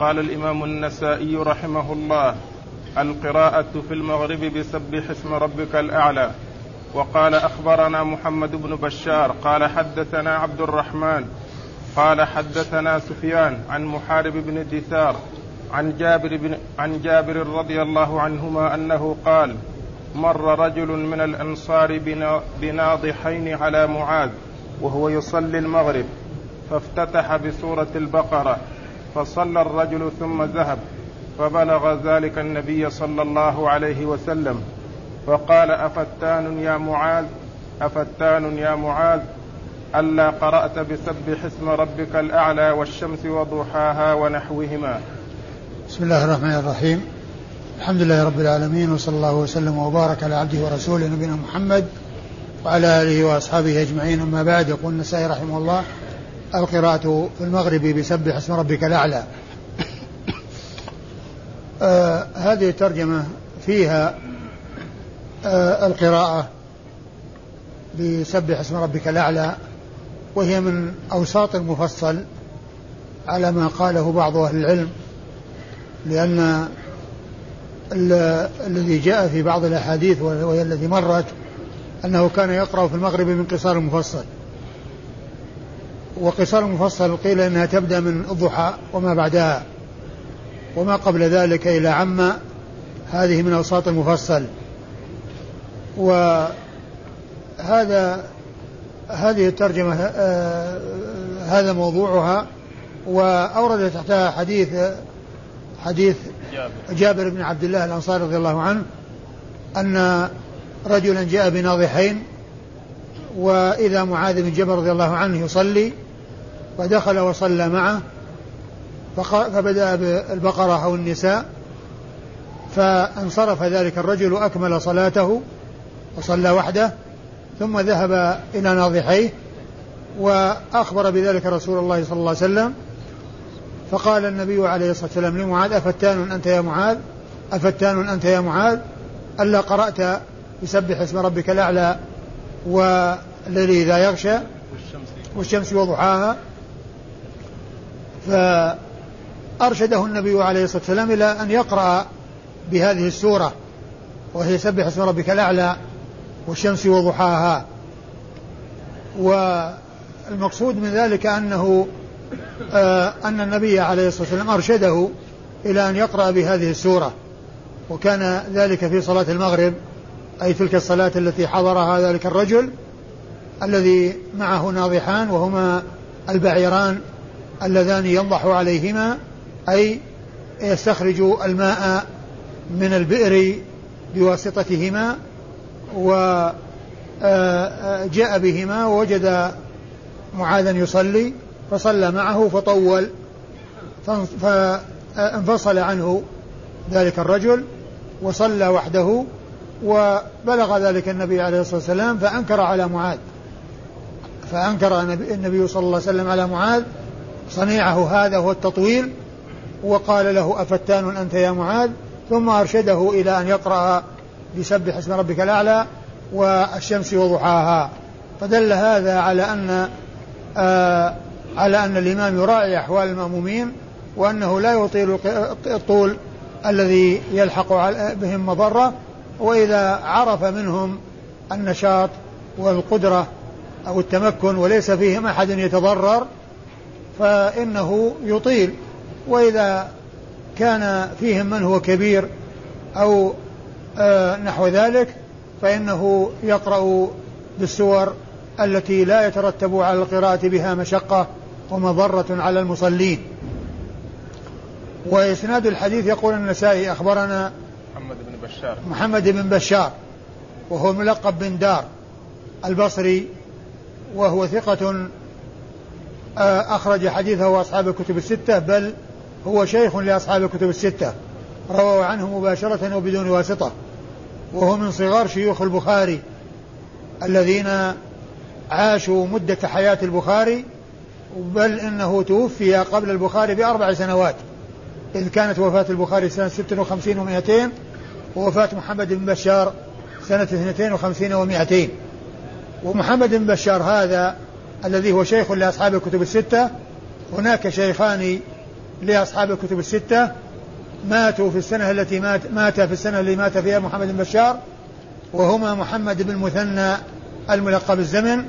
قال الإمام النسائي رحمه الله القراءة في المغرب بسبح اسم ربك الأعلى. وقال أخبرنا محمد بن بشار قال حدثنا عبد الرحمن قال حدثنا سفيان عن محارب بن دثار عن جابر بن عن جابر رضي الله عنهما أنه قال مر رجل من الأنصار بناضحين على معاذ وهو يصلي المغرب فافتتح بسورة البقرة. فصلى الرجل ثم ذهب فبلغ ذلك النبي صلى الله عليه وسلم فقال أفتان يا معاذ؟ أفتان يا معاذ؟ ألا قرأت بسبح اسم ربك الأعلى والشمس وضحاها ونحوهما. بسم الله الرحمن الرحيم. الحمد لله رب العالمين وصلى الله وسلم وبارك على عبده ورسوله نبينا محمد وعلى آله وأصحابه أجمعين. أما بعد يقول النسائي رحمه الله القراءة في المغرب بسبح اسم ربك الأعلى. آه هذه الترجمة فيها آه القراءة بسبح اسم ربك الأعلى وهي من أوساط المفصل على ما قاله بعض أهل العلم لأن الذي جاء في بعض الأحاديث وهي التي مرت أنه كان يقرأ في المغرب من قصار المفصل. وقصار المفصل قيل أنها تبدأ من الضحى وما بعدها. وما قبل ذلك إلى عم هذه من أوساط المفصل. وهذا هذه الترجمة آه هذا موضوعها. وأورد تحتها حديث حديث جابر, بن عبد الله الأنصاري رضي الله عنه أن رجلا جاء بناضحين وإذا معاذ بن جبل رضي الله عنه يصلي فدخل وصلى معه فبدأ بالبقرة أو النساء فانصرف ذلك الرجل أكمل صلاته وصلى وحده ثم ذهب إلى ناضحيه وأخبر بذلك رسول الله صلى الله عليه وسلم فقال النبي عليه الصلاة والسلام لمعاذ أفتان أنت يا معاذ؟ أفتان أنت يا معاذ؟ ألا قرأت يسبح اسم ربك الأعلى والذي إذا يغشى والشمس وضحاها فأرشده النبي عليه الصلاة والسلام إلى أن يقرأ بهذه السورة وهي سبح اسم ربك الأعلى والشمس وضحاها. والمقصود من ذلك أنه آه أن النبي عليه الصلاة والسلام أرشده إلى أن يقرأ بهذه السورة وكان ذلك في صلاة المغرب. أي تلك الصلاة التي حضرها ذلك الرجل الذي معه ناضحان وهما البعيران اللذان ينضح عليهما أي يستخرج الماء من البئر بواسطتهما وجاء بهما ووجد معاذا يصلي فصلى معه فطول فانفصل عنه ذلك الرجل وصلى وحده وبلغ ذلك النبي عليه الصلاة والسلام فأنكر على معاذ. فأنكر النبي صلى الله عليه وسلم على معاذ. صنيعه هذا هو التطويل. وقال له أفتان أنت يا معاذ؟ ثم أرشده إلى أن يقرأ بسبح اسم ربك الأعلى والشمس وضحاها. فدل هذا على أن آه على أن الإمام يراعي أحوال المأمومين وأنه لا يطيل الطول الذي يلحق بهم مضرة. وإذا عرف منهم النشاط والقدرة أو التمكن وليس فيهم أحد يتضرر فإنه يطيل. وإذا كان فيهم من هو كبير أو آه نحو ذلك فإنه يقرأ بالسور التي لا يترتب على القراءة بها مشقة ومضرة على المصلين. وإسناد الحديث يقول النسائي أخبرنا محمد بشار. محمد بن بشار وهو ملقب بن دار البصري وهو ثقة آه، أخرج حديثه أصحاب الكتب الستة بل هو شيخ لأصحاب الكتب الستة. رووا عنه مباشرة وبدون واسطة. وهو من صغار شيوخ البخاري الذين عاشوا مدة حياة البخاري بل إنه توفي قبل البخاري بأربع سنوات. إذ كانت وفاة البخاري سنة 56 و200 ووفاة محمد بن بشار سنة 52 و200 ومحمد بن بشار هذا الذي هو شيخ لأصحاب الكتب الستة هناك شيخان لأصحاب الكتب الستة ماتوا في السنة التي مات مات في السنة التي مات فيها محمد بن بشار وهما محمد بن المثنى الملقب الزمن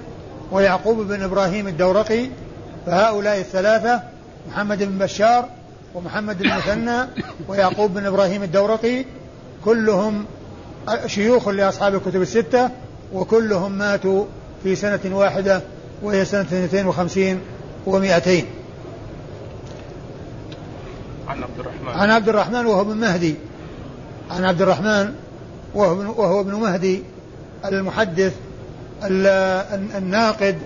ويعقوب بن إبراهيم الدورقي فهؤلاء الثلاثة محمد بن بشار ومحمد بن المثنى ويعقوب بن إبراهيم الدورقي كلهم شيوخ لأصحاب الكتب الستة وكلهم ماتوا في سنة واحدة وهي سنة 52 و200 عن عبد الرحمن. عن عبد الرحمن وهو ابن مهدي. عن عبد الرحمن وهو ابن, وهو ابن مهدي المحدث الناقد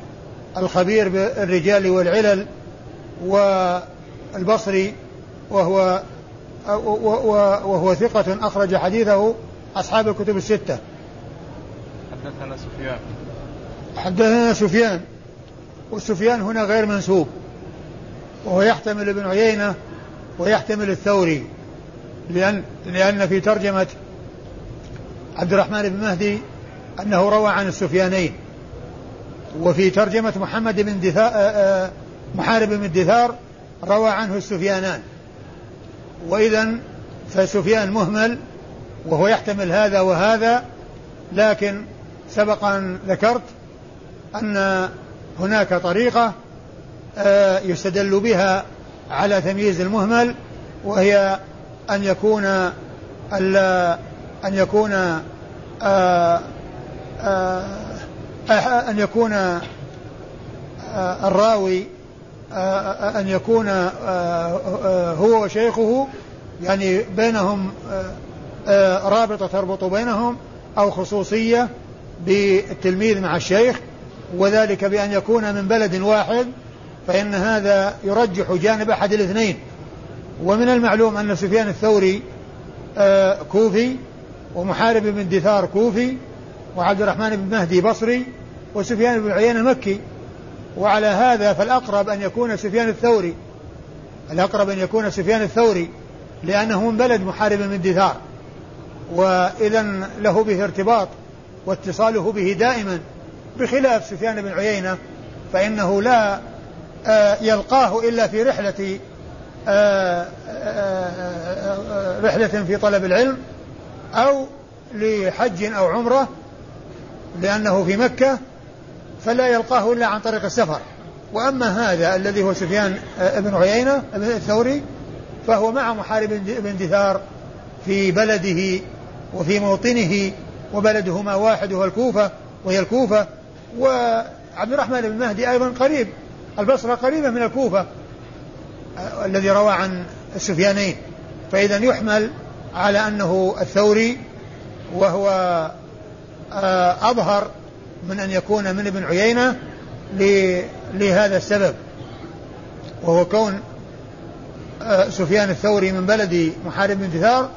الخبير بالرجال والعلل والبصري وهو وهو ثقة أخرج حديثه أصحاب الكتب الستة. حدثنا سفيان. حدثنا سفيان. والسفيان هنا غير منسوب. وهو يحتمل ابن عيينة ويحتمل الثوري. لأن لأن في ترجمة عبد الرحمن بن مهدي أنه روى عن السفيانين. وفي ترجمة محمد بن دثار آه، آه، محارب بن دثار روى عنه السفيانان. وإذا فسفيان مهمل وهو يحتمل هذا وهذا لكن سبق أن ذكرت أن هناك طريقة آه، يستدل بها على تمييز المهمل وهي أن يكون أن يكون آه، آه، أن يكون الراوي أن يكون هو وشيخه يعني بينهم رابطة تربط بينهم أو خصوصية بالتلميذ مع الشيخ وذلك بأن يكون من بلد واحد فإن هذا يرجح جانب أحد الاثنين. ومن المعلوم أن سفيان الثوري آه، كوفي ومحارب بن دثار كوفي وعبد الرحمن بن مهدي بصري وسفيان بن عيينة مكي وعلى هذا فالأقرب أن يكون سفيان الثوري. الأقرب أن يكون سفيان الثوري لأنه من بلد محارب من دثار. وإذا له به ارتباط واتصاله به دائما. بخلاف سفيان بن عيينة فإنه لا آه، يلقاه إلا في رحلة آه، آه، رحلة في طلب العلم أو لحج أو عمرة لأنه في مكة فلا يلقاه إلا عن طريق السفر. وأما هذا الذي هو سفيان بن عيينة الثوري فهو مع محارب بن دثار في بلده وفي موطنه وبلدهما واحد وهو الكوفة وهي الكوفة. وعبد الرحمن بن مهدي أيضا قريب البصرة قريبة من الكوفة الذي روى عن السفيانين. فإذا يحمل على أنه الثوري وهو آه، أظهر من أن يكون من ابن عيينة لهذا السبب. وهو كون آه، سفيان الثوري من بلد محارب بن دثار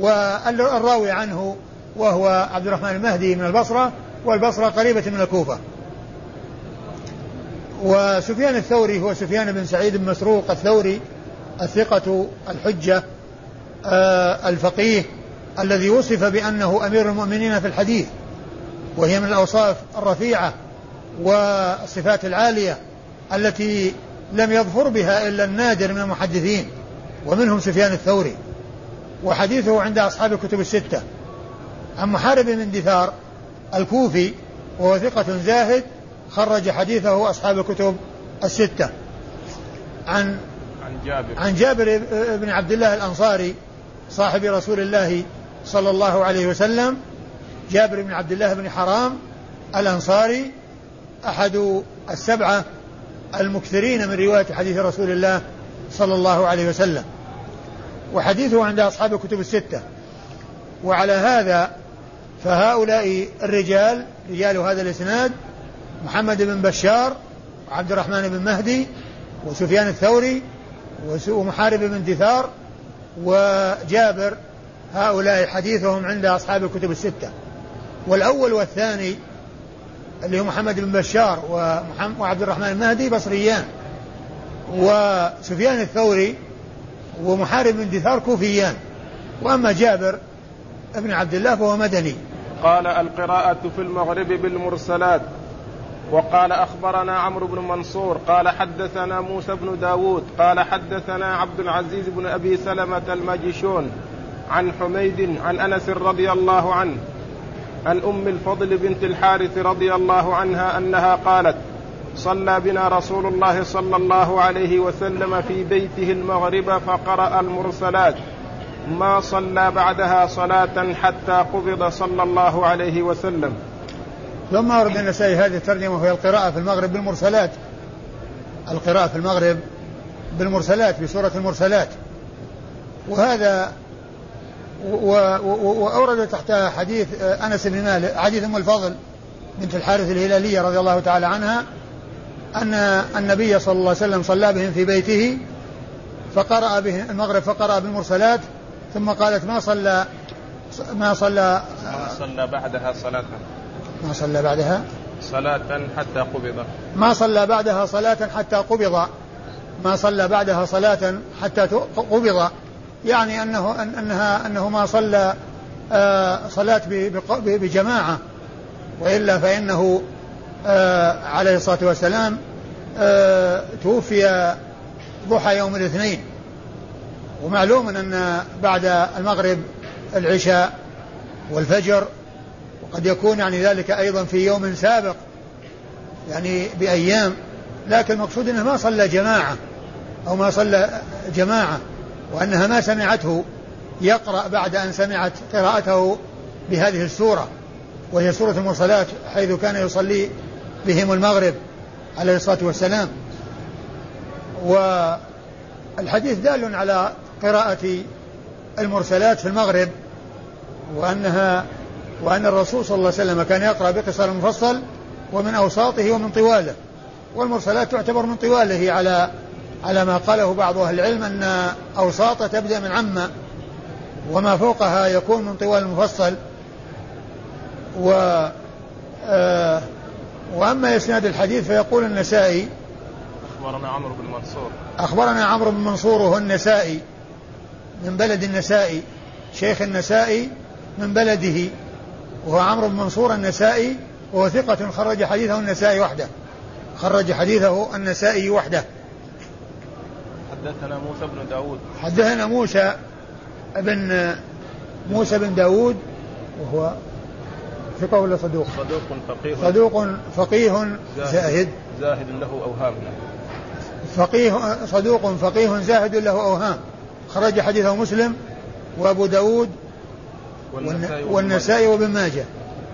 والراوي عنه وهو عبد الرحمن المهدي من البصرة والبصرة قريبة من الكوفة. وسفيان الثوري هو سفيان بن سعيد بن مسروق الثوري الثقة الحجة آه الفقيه الذي وصف بأنه أمير المؤمنين في الحديث. وهي من الأوصاف الرفيعة والصفات العالية التي لم يظفر بها إلا النادر من المحدثين ومنهم سفيان الثوري. وحديثه عند أصحاب الكتب الستة. عن محارب بن دثار الكوفي وهو ثقة زاهد خرج حديثه أصحاب الكتب الستة. عن عن جابر. عن جابر بن عبد الله الأنصاري صاحب رسول الله صلى الله عليه وسلم جابر بن عبد الله بن حرام الأنصاري أحد السبعة المكثرين من رواية حديث رسول الله صلى الله عليه وسلم. وحديثه عند أصحاب الكتب الستة. وعلى هذا فهؤلاء الرجال رجال هذا الإسناد محمد بن بشار وعبد الرحمن بن مهدي وسفيان الثوري ومحارب بن دثار وجابر هؤلاء حديثهم عند أصحاب الكتب الستة. والأول والثاني اللي هو محمد بن بشار وعبد الرحمن المهدي بصريان وسفيان الثوري ومحارب بن دثار كوفيان. وأما جابر ابن عبد الله فهو مدني. قال القراءة في المغرب بالمرسلات. وقال أخبرنا عمرو بن منصور قال حدثنا موسى بن داود قال حدثنا عبد العزيز بن أبي سلمة المجشون عن حميد عن أنس رضي الله عنه عن أم الفضل بنت الحارث رضي الله عنها أنها قالت صلى بنا رسول الله صلى الله عليه وسلم في بيته المغرب فقرأ المرسلات. ما صلى بعدها صلاة حتى قبض صلى الله عليه وسلم. ثم ورد النسائي هذه الترجمة وهي القراءة في المغرب بالمرسلات. القراءة في المغرب بالمرسلات بسورة المرسلات. وهذا وأورد تحت حديث أنس بن مالك حديث أم الفضل بنت الحارث الهلالية رضي الله تعالى عنها أن النبي صلى الله عليه وسلم صلى بهم في بيته فقرأ به المغرب فقرأ بالمرسلات ثم قالت ما صلى ما صلى ما صلى بعدها صلاة. ما صلى بعدها؟ صلاة حتى قبض. ما صلى بعدها صلاة حتى قبض. ما صلى بعدها صلاة حتى قبض. يعني أنه أنها أنه ما صلى آه، صلاة بجماعة وإلا فإنه آه، عليه الصلاة والسلام آه، توفي ضحى يوم الاثنين. ومعلوم أن بعد المغرب العشاء والفجر وقد يكون يعني ذلك أيضا في يوم سابق يعني بأيام لكن المقصود أنه ما صلى جماعة أو ما صلى جماعة. وأنها ما سمعته يقرأ بعد أن سمعت قراءته بهذه السورة وهي سورة المرسلات حيث كان يصلي بهم المغرب عليه الصلاة والسلام. والحديث دال على قراءة المرسلات في المغرب وأنها وأن الرسول صلى الله عليه وسلم كان يقرأ بقصر المفصل ومن أوساطه ومن طواله. والمرسلات تعتبر من طواله على على ما قاله بعض أهل العلم أن أوساطة تبدأ من عمة وما فوقها يكون من طوال المفصل. و آه وأما إسناد الحديث فيقول النسائي. أخبرنا عمرو بن منصور. أخبرنا عمرو بن منصور وهو النسائي من بلد النسائي. شيخ النسائي من بلده وهو عمرو بن منصور النسائي وهو ثقة خرج حديثه النسائي وحده. خرج حديثه النسائي وحده. حدثنا موسى بن داود. حدثنا موسى بن موسى بن داود وهو ثقة ولا صدوق؟ صدوق فقيه. صدوق فقيه زاهد. زاهد. له أوهام. فقيه صدوق فقيه زاهد له أوهام. خرج حديثه مسلم وأبو داود والنسائي, والنسائي وابن ماجه.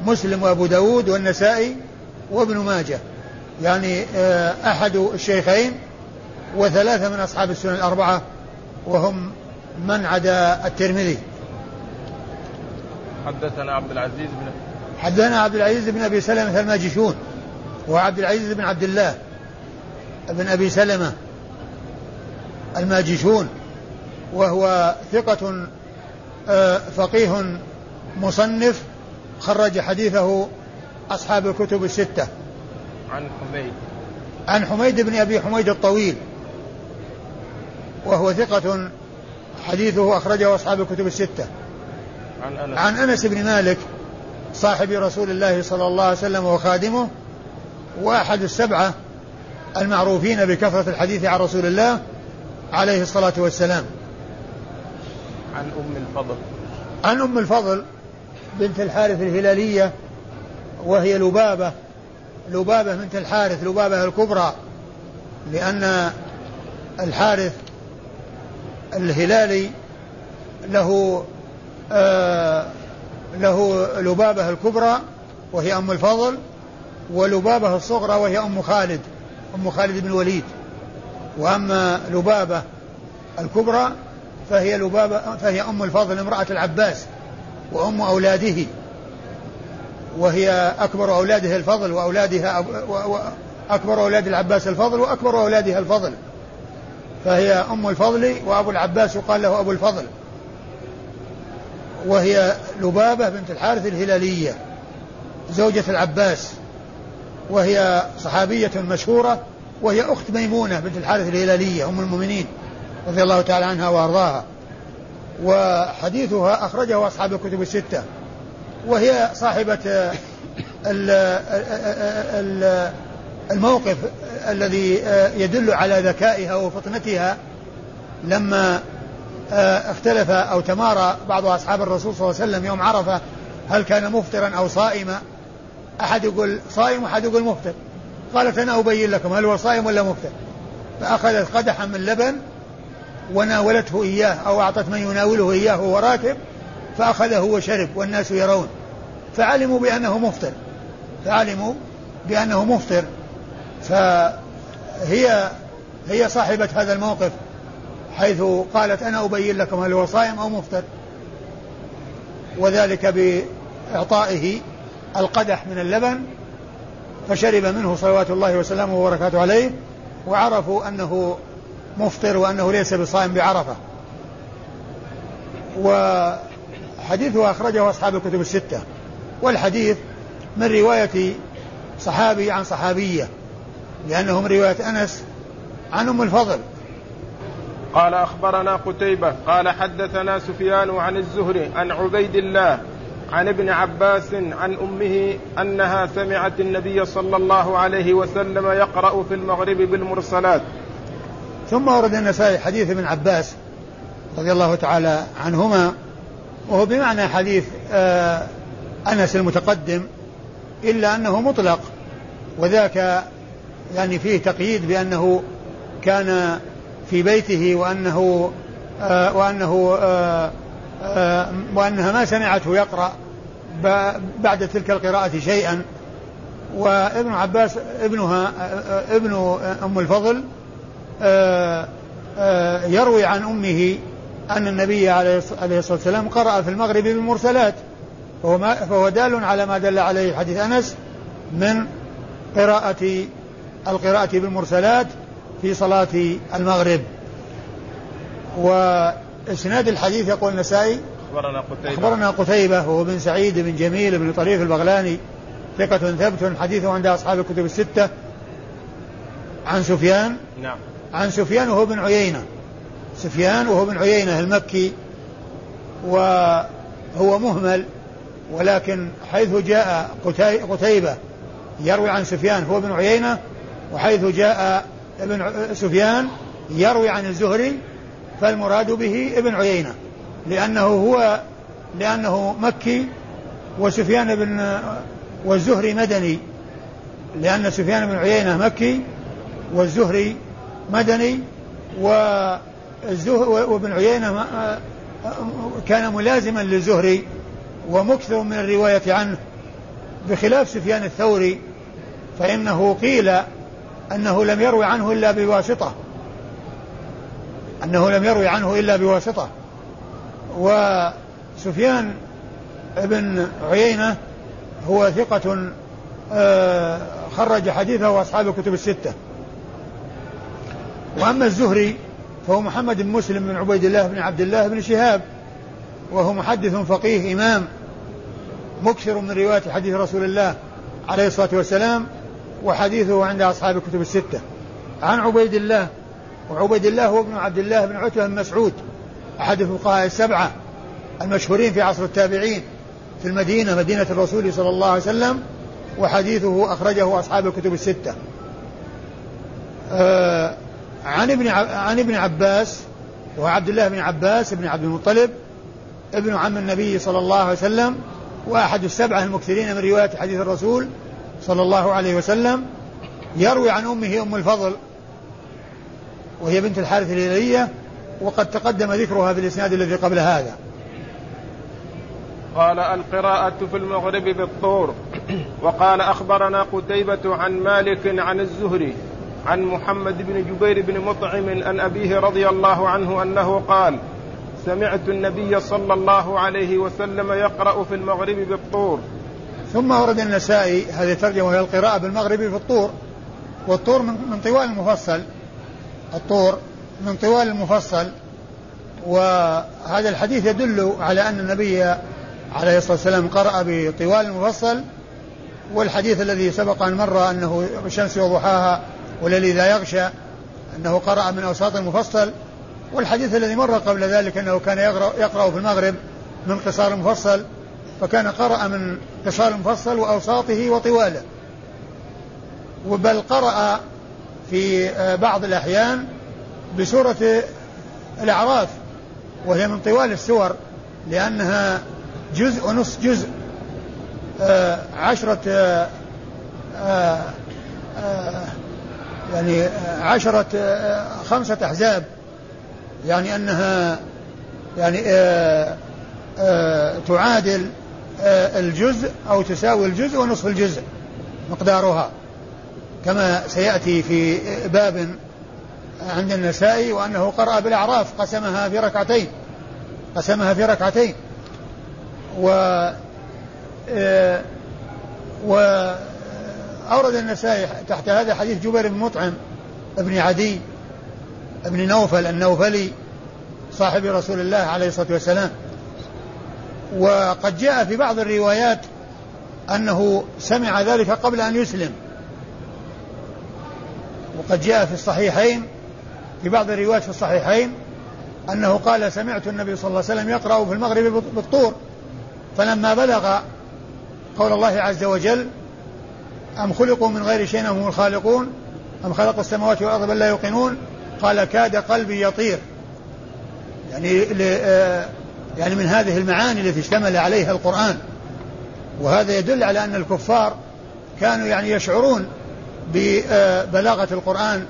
مسلم وأبو داود والنسائي وابن ماجه. يعني آه، أحد الشيخين وثلاثة من أصحاب السنن الأربعة وهم من عدا الترمذي. حدثنا عبد العزيز بن حدثنا عبد العزيز بن أبي سلمة الماجشون وعبد العزيز بن عبد الله بن أبي سلمة الماجشون وهو ثقة آه، فقيه مصنف خرج حديثه أصحاب الكتب الستة. عن حميد. عن حميد بن أبي حميد الطويل. وهو ثقة حديثه أخرجه أصحاب الكتب الستة. عن أنس. عن أنس بن مالك صاحب رسول الله صلى الله عليه وسلم وخادمه وأحد السبعة المعروفين بكثرة الحديث عن رسول الله عليه الصلاة والسلام. عن أم الفضل. عن أم الفضل بنت الحارث الهلالية وهي لبابة. لبابة بنت الحارث لبابة الكبرى لأن الحارث الهلالي له آه له لبابة الكبرى وهي أم الفضل ولبابة الصغرى وهي أم خالد أم خالد بن الوليد. وأما لبابة الكبرى فهي لبابة فهي أم الفضل امرأة العباس وأم أولاده. وهي أكبر أولاده الفضل وأولادها أكبر أولاد العباس الفضل وأكبر أولادها الفضل. فهي أم الفضل وأبو العباس يقال له أبو الفضل. وهي لبابة بنت الحارث الهلالية زوجة العباس. وهي صحابية مشهورة وهي أخت ميمونة بنت الحارث الهلالية أم المؤمنين رضي الله تعالى عنها وأرضاها. وحديثها أخرجه أصحاب الكتب الستة. وهي صاحبة الموقف الذي يدل على ذكائها وفطنتها لما اختلف أو تمارى بعض أصحاب الرسول صلى الله عليه وسلم يوم عرفة هل كان مفطرا أو صائما. أحد يقول صائم وأحد يقول مفطر. قالت أنا أبين لكم هل هو صائم ولا مفطر. فأخذت قدحا من لبن وناولته إياه أو أعطت من يناوله إياه وهو راكب فأخذه وشرب والناس يرون. فعلموا بأنه مفطر. فعلموا بأنه مفطر. فهي هي صاحبة هذا الموقف حيث قالت أنا أبين لكم هل هو صائم أو مفطر. وذلك بإعطائه القدح من اللبن فشرب منه صلوات الله وسلامه وبركاته عليه وعرفوا أنه مفطر وأنه ليس بصائم بعرفة. وحديثه أخرجه أصحاب الكتب الستة. والحديث من رواية صحابي عن صحابية. لأنه من رواية أنس عن أم الفضل. قال أخبرنا قتيبة قال حدثنا سفيان عن الزهري عن عبيد الله عن ابن عباس عن أمه أنها سمعت النبي صلى الله عليه وسلم يقرأ في المغرب بالمرسلات. ثم ورد النسائي حديث ابن عباس رضي الله تعالى عنهما وهو بمعنى حديث آه أنس المتقدم إلا أنه مطلق وذاك يعني فيه تقييد بأنه كان في بيته وأنه آه وأنه آه آه، وأنها ما سمعته يقرأ بعد تلك القراءة شيئا. وابن عباس ابنها آه، ابن أم الفضل آه، يروي عن أمه أن النبي عليه الصلاة والسلام قرأ في المغرب بالمرسلات. فهو, ما فهو دال على ما دل عليه حديث أنس من قراءة القراءة بالمرسلات في صلاة المغرب. و اسناد الحديث يقول النسائي أخبرنا قتيبة. أخبرنا قتيبة هو بن سعيد بن جميل بن طريف البغلاني ثقة ثبت حديثه عند أصحاب الكتب الستة. عن سفيان؟ نعم. عن سفيان وهو بن عيينة. سفيان وهو بن عيينة المكي وهو مهمل ولكن حيث جاء قتيبة يروي عن سفيان هو بن عيينة وحيث جاء ابن سفيان يروي عن الزهري فالمراد به ابن عيينة لأنه هو لأنه مكي وسفيان بن والزهري مدني لأن سفيان بن عيينة مكي والزهري مدني وابن عيينة كان ملازما للزهري ومكثر من الرواية عنه بخلاف سفيان الثوري فإنه قيل أنه لم يروي عنه إلا بواسطة. أنه لم يروي عنه إلا بواسطة. وسفيان بن عيينة هو ثقة آه، خرج حديثه أصحاب الكتب الستة. وأما الزهري فهو محمد بن مسلم بن عبيد الله بن عبد الله بن شهاب وهو محدث فقيه إمام مكثر من رواية حديث رسول الله عليه الصلاة والسلام. وحديثه عند أصحاب الكتب الستة. عن عبيد الله وعبيد الله هو ابن عبد الله بن عتبة بن مسعود أحد الفقهاء السبعة المشهورين في عصر التابعين في المدينة مدينة الرسول صلى الله عليه وسلم وحديثه أخرجه أصحاب الكتب الستة. آه عن ابن عن ابن عباس وهو عبد الله بن عباس بن عبد المطلب ابن عم النبي صلى الله عليه وسلم وأحد السبعة المكثرين من رواية حديث الرسول صلى الله عليه وسلم يروي عن أمه أم الفضل وهي بنت الحارث الهلالية وقد تقدم ذكرها في الإسناد الذي قبل هذا. قال القراءة في المغرب بالطور. وقال أخبرنا قتيبة عن مالك عن الزهري عن محمد بن جبير بن مطعم عن أبيه رضي الله عنه أنه قال سمعت النبي صلى الله عليه وسلم يقرأ في المغرب بالطور. ثم ورد النسائي هذه ترجمة هي القراءة بالمغرب في الطور. والطور من طوال المفصل. الطور من طوال المفصل. وهذا الحديث يدل على أن النبي عليه الصلاة والسلام قرأ بطوال المفصل. والحديث الذي سبق أن مر أنه الشمس وضحاها والليل إذا يغشى أنه قرأ من أوساط المفصل. والحديث الذي مر قبل ذلك أنه كان يقرأ, يقرأ في المغرب من قصار المفصل. فكان قرأ من قصار المفصل وأوساطه وطواله. وبل قرأ في آه، بعض الأحيان بسورة الأعراف وهي من طوال السور لأنها جزء ونصف جزء. آه، عشرة آه، يعني عشرة خمسة أحزاب. يعني أنها يعني تعادل الجزء أو تساوي الجزء ونصف الجزء مقدارها. كما سيأتي في باب عند النسائي وأنه قرأ بالأعراف قسمها في ركعتين قسمها في ركعتين. و آه، وأورد النسائي تحت هذا حديث جبير بن مطعم ابن عدي ابن نوفل النوفلي صاحب رسول الله عليه الصلاة والسلام. وقد جاء في بعض الروايات أنه سمع ذلك قبل أن يسلم. وقد جاء في الصحيحين في بعض الروايات في الصحيحين أنه قال سمعت النبي صلى الله عليه وسلم يقرأ في المغرب بالطور. فلما بلغ قول الله عز وجل أم خلقوا من غير شيء هم الخالقون؟ أم خلقوا السماوات والأرض بل لا يوقنون؟ قال كاد قلبي يطير. يعني يعني من هذه المعاني التي اشتمل عليها القرآن. وهذا يدل على أن الكفار كانوا يعني يشعرون ببلاغة القرآن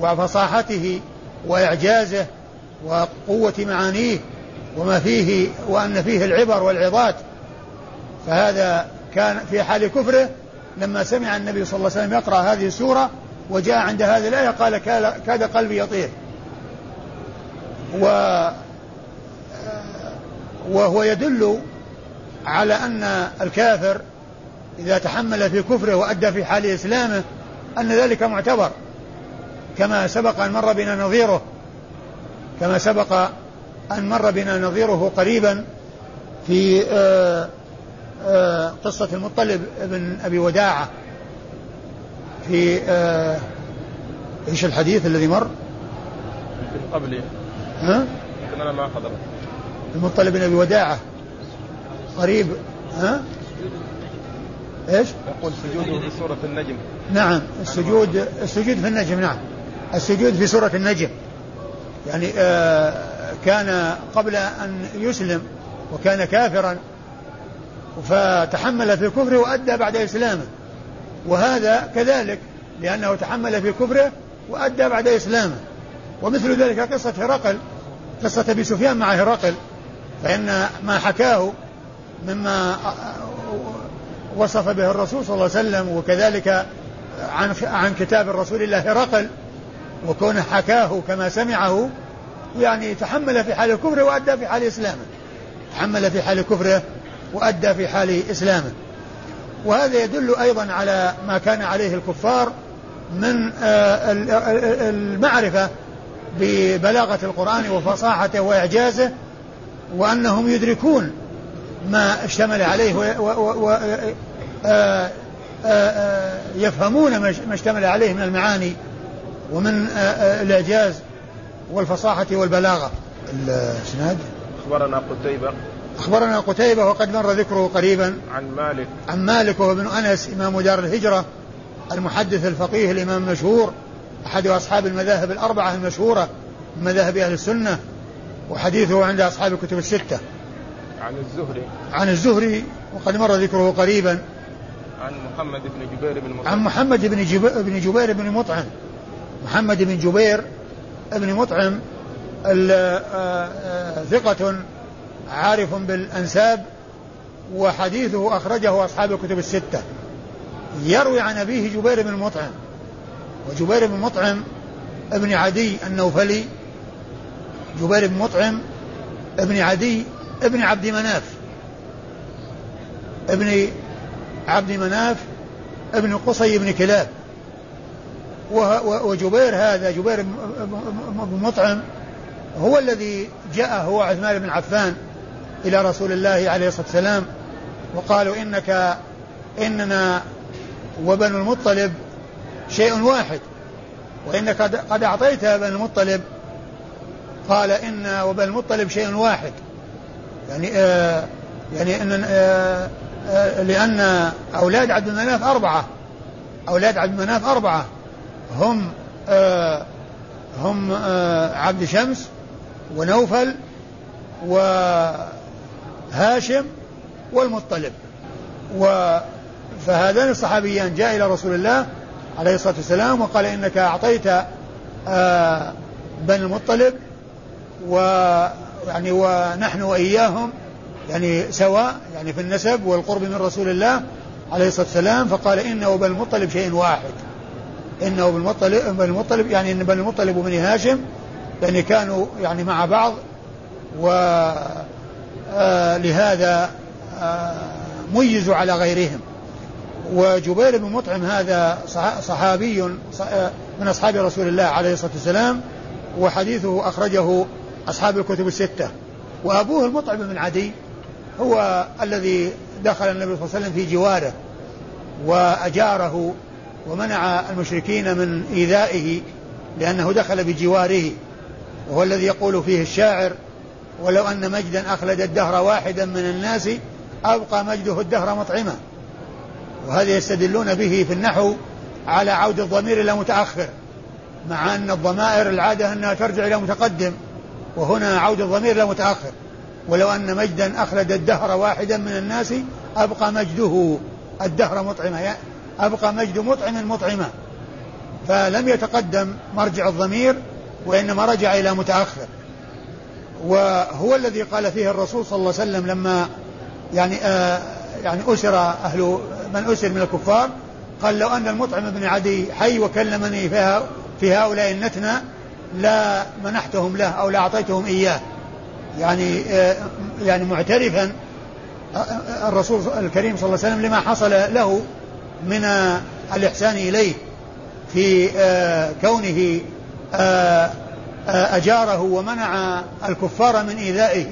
وفصاحته وإعجازه وقوة معانيه وما فيه وأن فيه العبر والعظات. فهذا كان في حال كفره لما سمع النبي صلى الله عليه وسلم يقرأ هذه السورة وجاء عند هذه الآية قال كاد قلبي يطير. و وهو يدل على أن الكافر إذا تحمل في كفره وأدى في حال إسلامه أن ذلك معتبر كما سبق أن مر بنا نظيره كما سبق أن مر بنا نظيره قريبا في آه، آه، قصة المطلب بن أبي وداعة في آه، إيش الحديث الذي مر؟ في قبل ها؟ أنا ما حضرت المطلب بن أبي وداعة. قريب ها؟ إيش؟ يقول سجوده في سورة النجم. نعم السجود السجود في النجم نعم. السجود في سورة النجم. يعني آه كان قبل أن يسلم وكان كافرا فتحمل في كفره وأدى بعد إسلامه. وهذا كذلك لأنه تحمل في كفره وأدى بعد إسلامه. ومثل ذلك قصة هرقل قصة أبي سفيان مع هرقل. فإن ما حكاه مما وصف به الرسول صلى الله عليه وسلم وكذلك عن عن كتاب الرسول الله هرقل وكونه حكاه كما سمعه يعني تحمل في حال كفره وأدى في حال إسلامه. تحمل في حال كفره وأدى في حال إسلامه. وهذا يدل أيضا على ما كان عليه الكفار من آه، المعرفة ببلاغة القرآن وفصاحته وإعجازه وأنهم يدركون ما اشتمل عليه آه، آه، آه، يفهمون ما اشتمل عليه من المعاني ومن الإعجاز والفصاحة والبلاغة. الإسناد؟ أخبرنا قتيبة. أخبرنا قتيبة وقد مر ذكره قريبا عن مالك. عن مالك وهو ابن أنس إمام دار الهجرة المحدث الفقيه الإمام المشهور أحد أصحاب المذاهب الأربعة المشهورة من مذاهب أهل السنة. وحديثه عند أصحاب الكتب الستة. عن الزهري. عن الزهري وقد مر ذكره قريبا. عن محمد بن جبير بن مطعم. عن محمد بن جبير بن جبير بن مطعم. محمد بن جبير بن مطعم ثقة عارف بالأنساب وحديثه أخرجه أصحاب الكتب الستة. يروي عن أبيه جبير بن مطعم. وجبير بن مطعم ابن عدي النوفلي جبير بن مطعم ابن عدي ابن عبد مناف. ابن عبد مناف ابن قصي بن كلاب. وجبير هذا جبير بن مطعم هو الذي جاء هو عثمان بن عفان إلى رسول الله عليه الصلاة والسلام وقالوا إنك إننا وبنو المطلب شيء واحد وإنك قد أعطيت بني المطلب قال إن وبني المطلب شيء واحد. يعني آه يعني إن آه آه، لأن أولاد عبد المناف أربعة. أولاد عبد المناف أربعة. هم آه، هم عبد شمس ونوفل وهاشم والمطلب. و فهذان الصحابيان جاء إلى رسول الله عليه الصلاة والسلام وقال إنك أعطيت آه بني المطلب ويعني ونحن وإياهم يعني سواء يعني في النسب والقرب من رسول الله عليه الصلاة والسلام فقال إنه بني المطلب شيء واحد. إنه بالمطلب بني المطلب يعني إن بني المطلب وبني هاشم يعني كانوا يعني مع بعض ولهذا آه، آه، ميزوا على غيرهم. وجبير بن مطعم هذا صحابي من أصحاب رسول الله عليه الصلاة والسلام وحديثه أخرجه أصحاب الكتب الستة. وأبوه المطعم بن عدي هو الذي دخل النبي صلى الله عليه وسلم في جواره وأجاره ومنع المشركين من إيذائه لأنه دخل بجواره. وهو الذي يقول فيه الشاعر ولو أن مجدا أخلد الدهر واحدا من الناس أبقى مجده الدهر مطعما. وهذا يستدلون به في النحو على عود الضمير إلى متأخر مع أن الضمائر العادة أنها ترجع إلى متقدم. وهنا عود الضمير إلى متأخر. ولو أن مجدا أخلد الدهر واحدا من الناس أبقى مجده. الدهر مطعما أبقى مجد مطعم مطعما فلم يتقدم مرجع الضمير وإنما رجع إلى متأخر. وهو الذي قال فيه الرسول صلى الله عليه وسلم لما يعني آه يعني أسر أهل من أسر من الكفار قال لو أن المطعم بن عدي حي وكلمني فيها في هؤلاء النتنى لا منحتهم له أو لا أعطيتهم إياه. يعني آه يعني معترفا آه، آه، الرسول الكريم صلى الله عليه وسلم لما حصل له من الإحسان إليه في كونه أجاره ومنع الكفار من إيذائه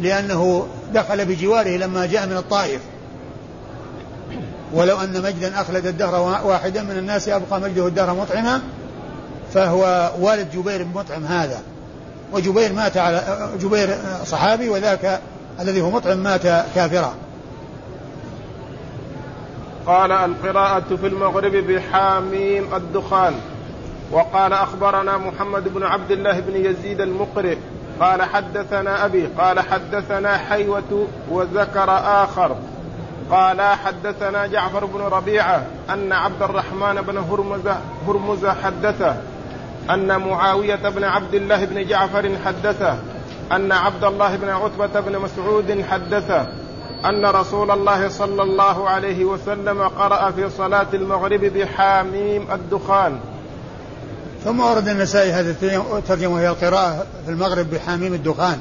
لأنه دخل بجواره لما جاء من الطائف. ولو أن مجدا أخلد الدهر واحدا من الناس أبقى مجده الدهر مطعما. فهو والد جبير بن مطعم هذا. وجبير مات على جبير صحابي وذاك الذي هو مطعم مات كافرا. قال القراءة في المغرب بحاميم الدخان. وقال أخبرنا محمد بن عبد الله بن يزيد المقرئ قال حدثنا أبي. قال حدثنا حيوة وذكر آخر. قال حدثنا جعفر بن ربيعة أن عبد الرحمن بن هرمز هرمز حدثه. أن معاوية بن عبد الله بن جعفر حدثه أن عبد الله بن عتبة بن مسعود حدثه أن رسول الله صلى الله عليه وسلم قرأ في صلاة المغرب بحاميم الدخان. ثم ورد النسائي هذه الترجمة هي القراءة في المغرب بحاميم الدخان.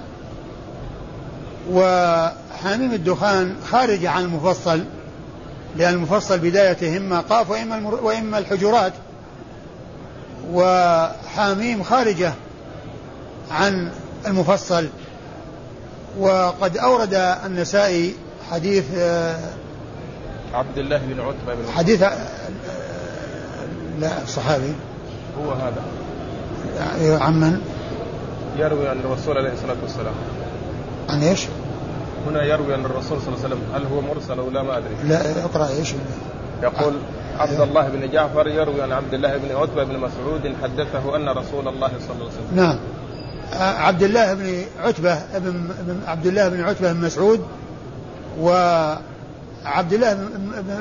وحاميم الدخان خارج عن المفصل لأن المفصل بدايته إما قاف وإما, وإما الحجرات وحاميم خارجة عن المفصل. وقد أورد النسائي حديث آه، عبد الله بن عتبة بن حديث آه، لا الصحابي هو هذا. يعني عن من؟ يروي عن الرسول عليه الصلاة والسلام. عن إيش؟ هنا يروي عن الرسول صلى الله عليه وسلم هل هو مرسل أو لا ما أدري. لا اقرأ إيش؟ يقول عبد الله بن جعفر يروي عن عبد الله بن عتبة بن مسعود حدثه أن رسول الله صلى الله عليه وسلم نعم. عبد الله بن عتبة بن عبد الله بن عتبة بن مسعود وعبد الله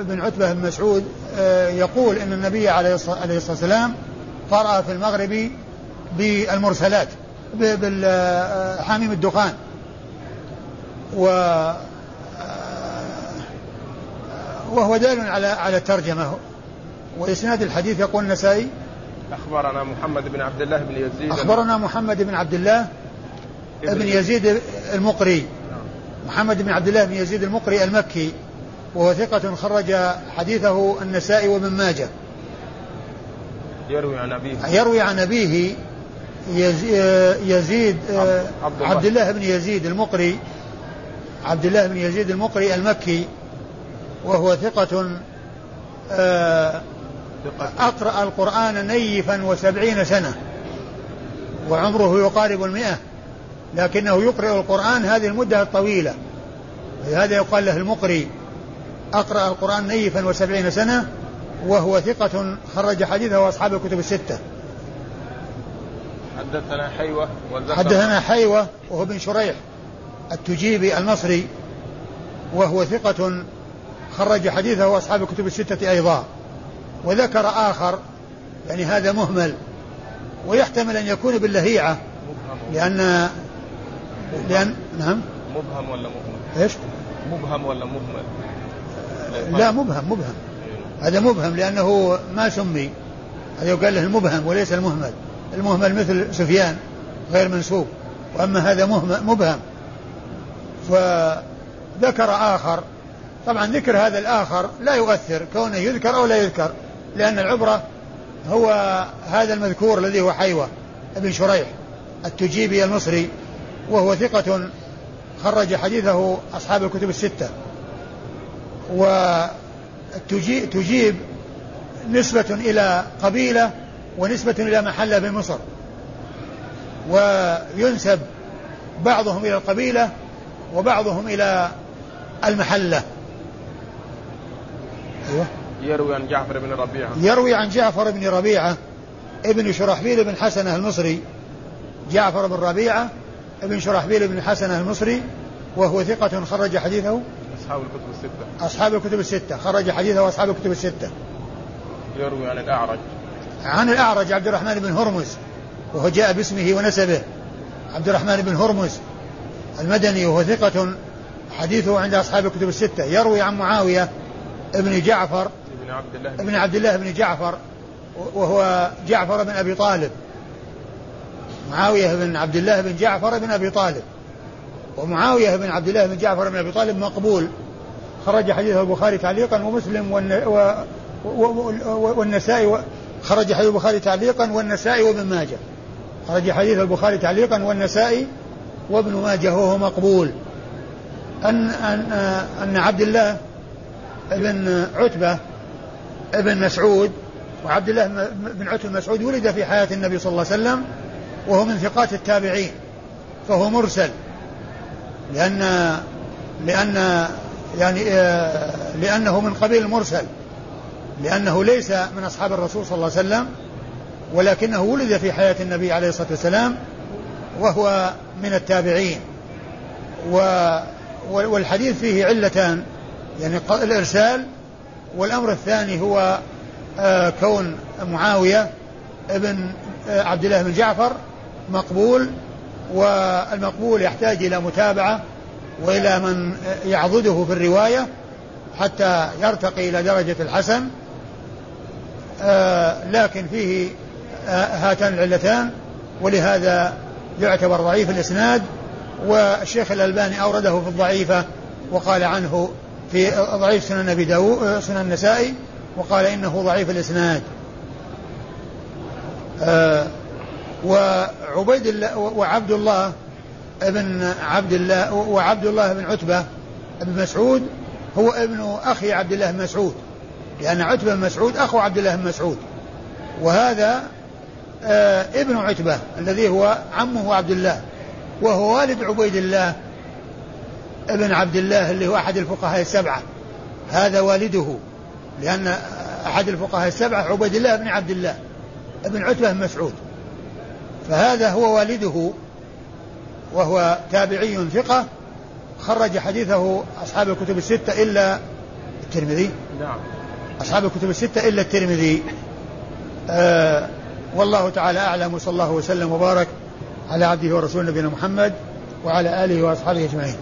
بن عتبة بن مسعود آه، يقول إن النبي عليه الصلاة والسلام قرأ في المغرب بالمرسلات بالحاميم الدخان. و وهو دال على على الترجمة. وإسناد الحديث يقول النسائي أخبرنا محمد بن عبد الله بن يزيد. أخبرنا محمد بن عبد الله بن يزيد. المقري. محمد بن عبد الله بن يزيد المقري المكي. وهو ثقة خرج حديثه النسائي وابن ماجه. يروي عن أبيه. يروي عن أبيه يزيد عبد, عبد الله بن يزيد المقري. عبد الله بن يزيد المقري المكي. وهو ثقة آه، أقرأ القرآن نيفا وسبعين سنة وعمره يقارب المئة لكنه يقرأ القرآن هذه المدة الطويلة. هذا يقال له المقري. أقرأ القرآن نيفا وسبعين سنة وهو ثقة خرج حديثه وأصحاب الكتب الستة. حدثنا حيوة حدثنا حيوة وهو بن شريح التجيبي المصري وهو ثقة خرج حديثه وأصحاب الكتب الستة أيضا. وذكر آخر يعني هذا مهمل ويحتمل أن يكون باللهيعة. لأن لأن نعم. مبهم ولا مهمل؟ إيش؟ مبهم ولا مهمل؟ لا مبهم مبهم. هذا مبهم لأنه ما سمي. هذا يقال له المبهم وليس المهمل. المهمل مثل سفيان غير منسوب. وأما هذا مبهم. فذكر آخر طبعا ذكر هذا الآخر لا يؤثر كونه يذكر أو لا يذكر لأن العبرة هو هذا المذكور الذي هو حيوة ابن شريح التجيبي المصري وهو ثقة خرج حديثه أصحاب الكتب الستة. وتجيب نسبة إلى قبيلة ونسبة إلى محلة بمصر وينسب بعضهم إلى القبيلة وبعضهم إلى المحلة. أيوة يروي عن جعفر بن ربيعة. يروي عن جعفر بن ربيعة ابن شرحبيل بن حسنة المصري. جعفر بن ربيعة ابن شرحبيل بن حسنة المصري وهو ثقة خرج حديثه. أصحاب الكتب الستة. أصحاب الكتب الستة. خرج حديثه أصحاب الكتب الستة. يروي عن الأعرج. عن الأعرج عبد الرحمن بن هرمز وهو جاء باسمه ونسبه. عبد الرحمن بن هرمز المدني وهو ثقة حديثه عند أصحاب الكتب الستة. يروي عن معاوية ابن جعفر ابن عبد الله. ابن عبد الله بن جعفر وهو جعفر بن أبي طالب. معاوية بن عبد الله بن جعفر بن أبي طالب. ومعاوية بن عبد الله بن جعفر بن أبي طالب مقبول. خرج حديثه البخاري تعليقا ومسلم والنسائي خرج حديث البخاري تعليقا والنسائي وابن ماجه. خرج حديث البخاري تعليقا والنسائي وابن ماجه وهو مقبول. أن أن أن عبد الله بن عتبة ابن مسعود وعبد الله بن عتبة مسعود ولد في حياة النبي صلى الله عليه وسلم وهو من ثقات التابعين فهو مرسل. لأن لأن يعني آه، لأنه من قبيل المرسل. لأنه ليس من أصحاب الرسول صلى الله عليه وسلم ولكنه ولد في حياة النبي عليه الصلاة والسلام وهو من التابعين. و والحديث فيه علتان. يعني الإرسال والأمر الثاني هو آه، كون معاوية ابن آه، عبد الله بن جعفر مقبول والمقبول يحتاج إلى متابعة وإلى من يعضده في الرواية حتى يرتقي إلى درجة الحسن. آه لكن فيه آه هاتان العلتان ولهذا يعتبر ضعيف الإسناد. والشيخ الألباني أورده في الضعيفة وقال عنه في ضعيف سنن أبي داود آه، سنن النسائي وقال إنه ضعيف الإسناد. آه وعبيد الله وعبد الله ابن عبد الله وعبد الله بن عتبة بن مسعود هو ابن أخي عبد الله بن مسعود. لأن عتبة بن مسعود أخو عبد الله بن مسعود. وهذا آه ابن عتبة الذي هو عمه عبد الله وهو والد عبيد الله. ابن عبد الله اللي هو أحد الفقهاء السبعة. هذا والده لأن أحد الفقهاء السبعة عبيد الله بن عبد الله ابن عتبة بن مسعود. فهذا هو والده وهو تابعي ثقة خرج حديثه أصحاب الكتب الستة إلا الترمذي. نعم. أصحاب الكتب الستة إلا الترمذي. آه والله تعالى أعلم وصلى الله وسلم وبارك على عبده ورسوله نبينا محمد وعلى آله وأصحابه أجمعين.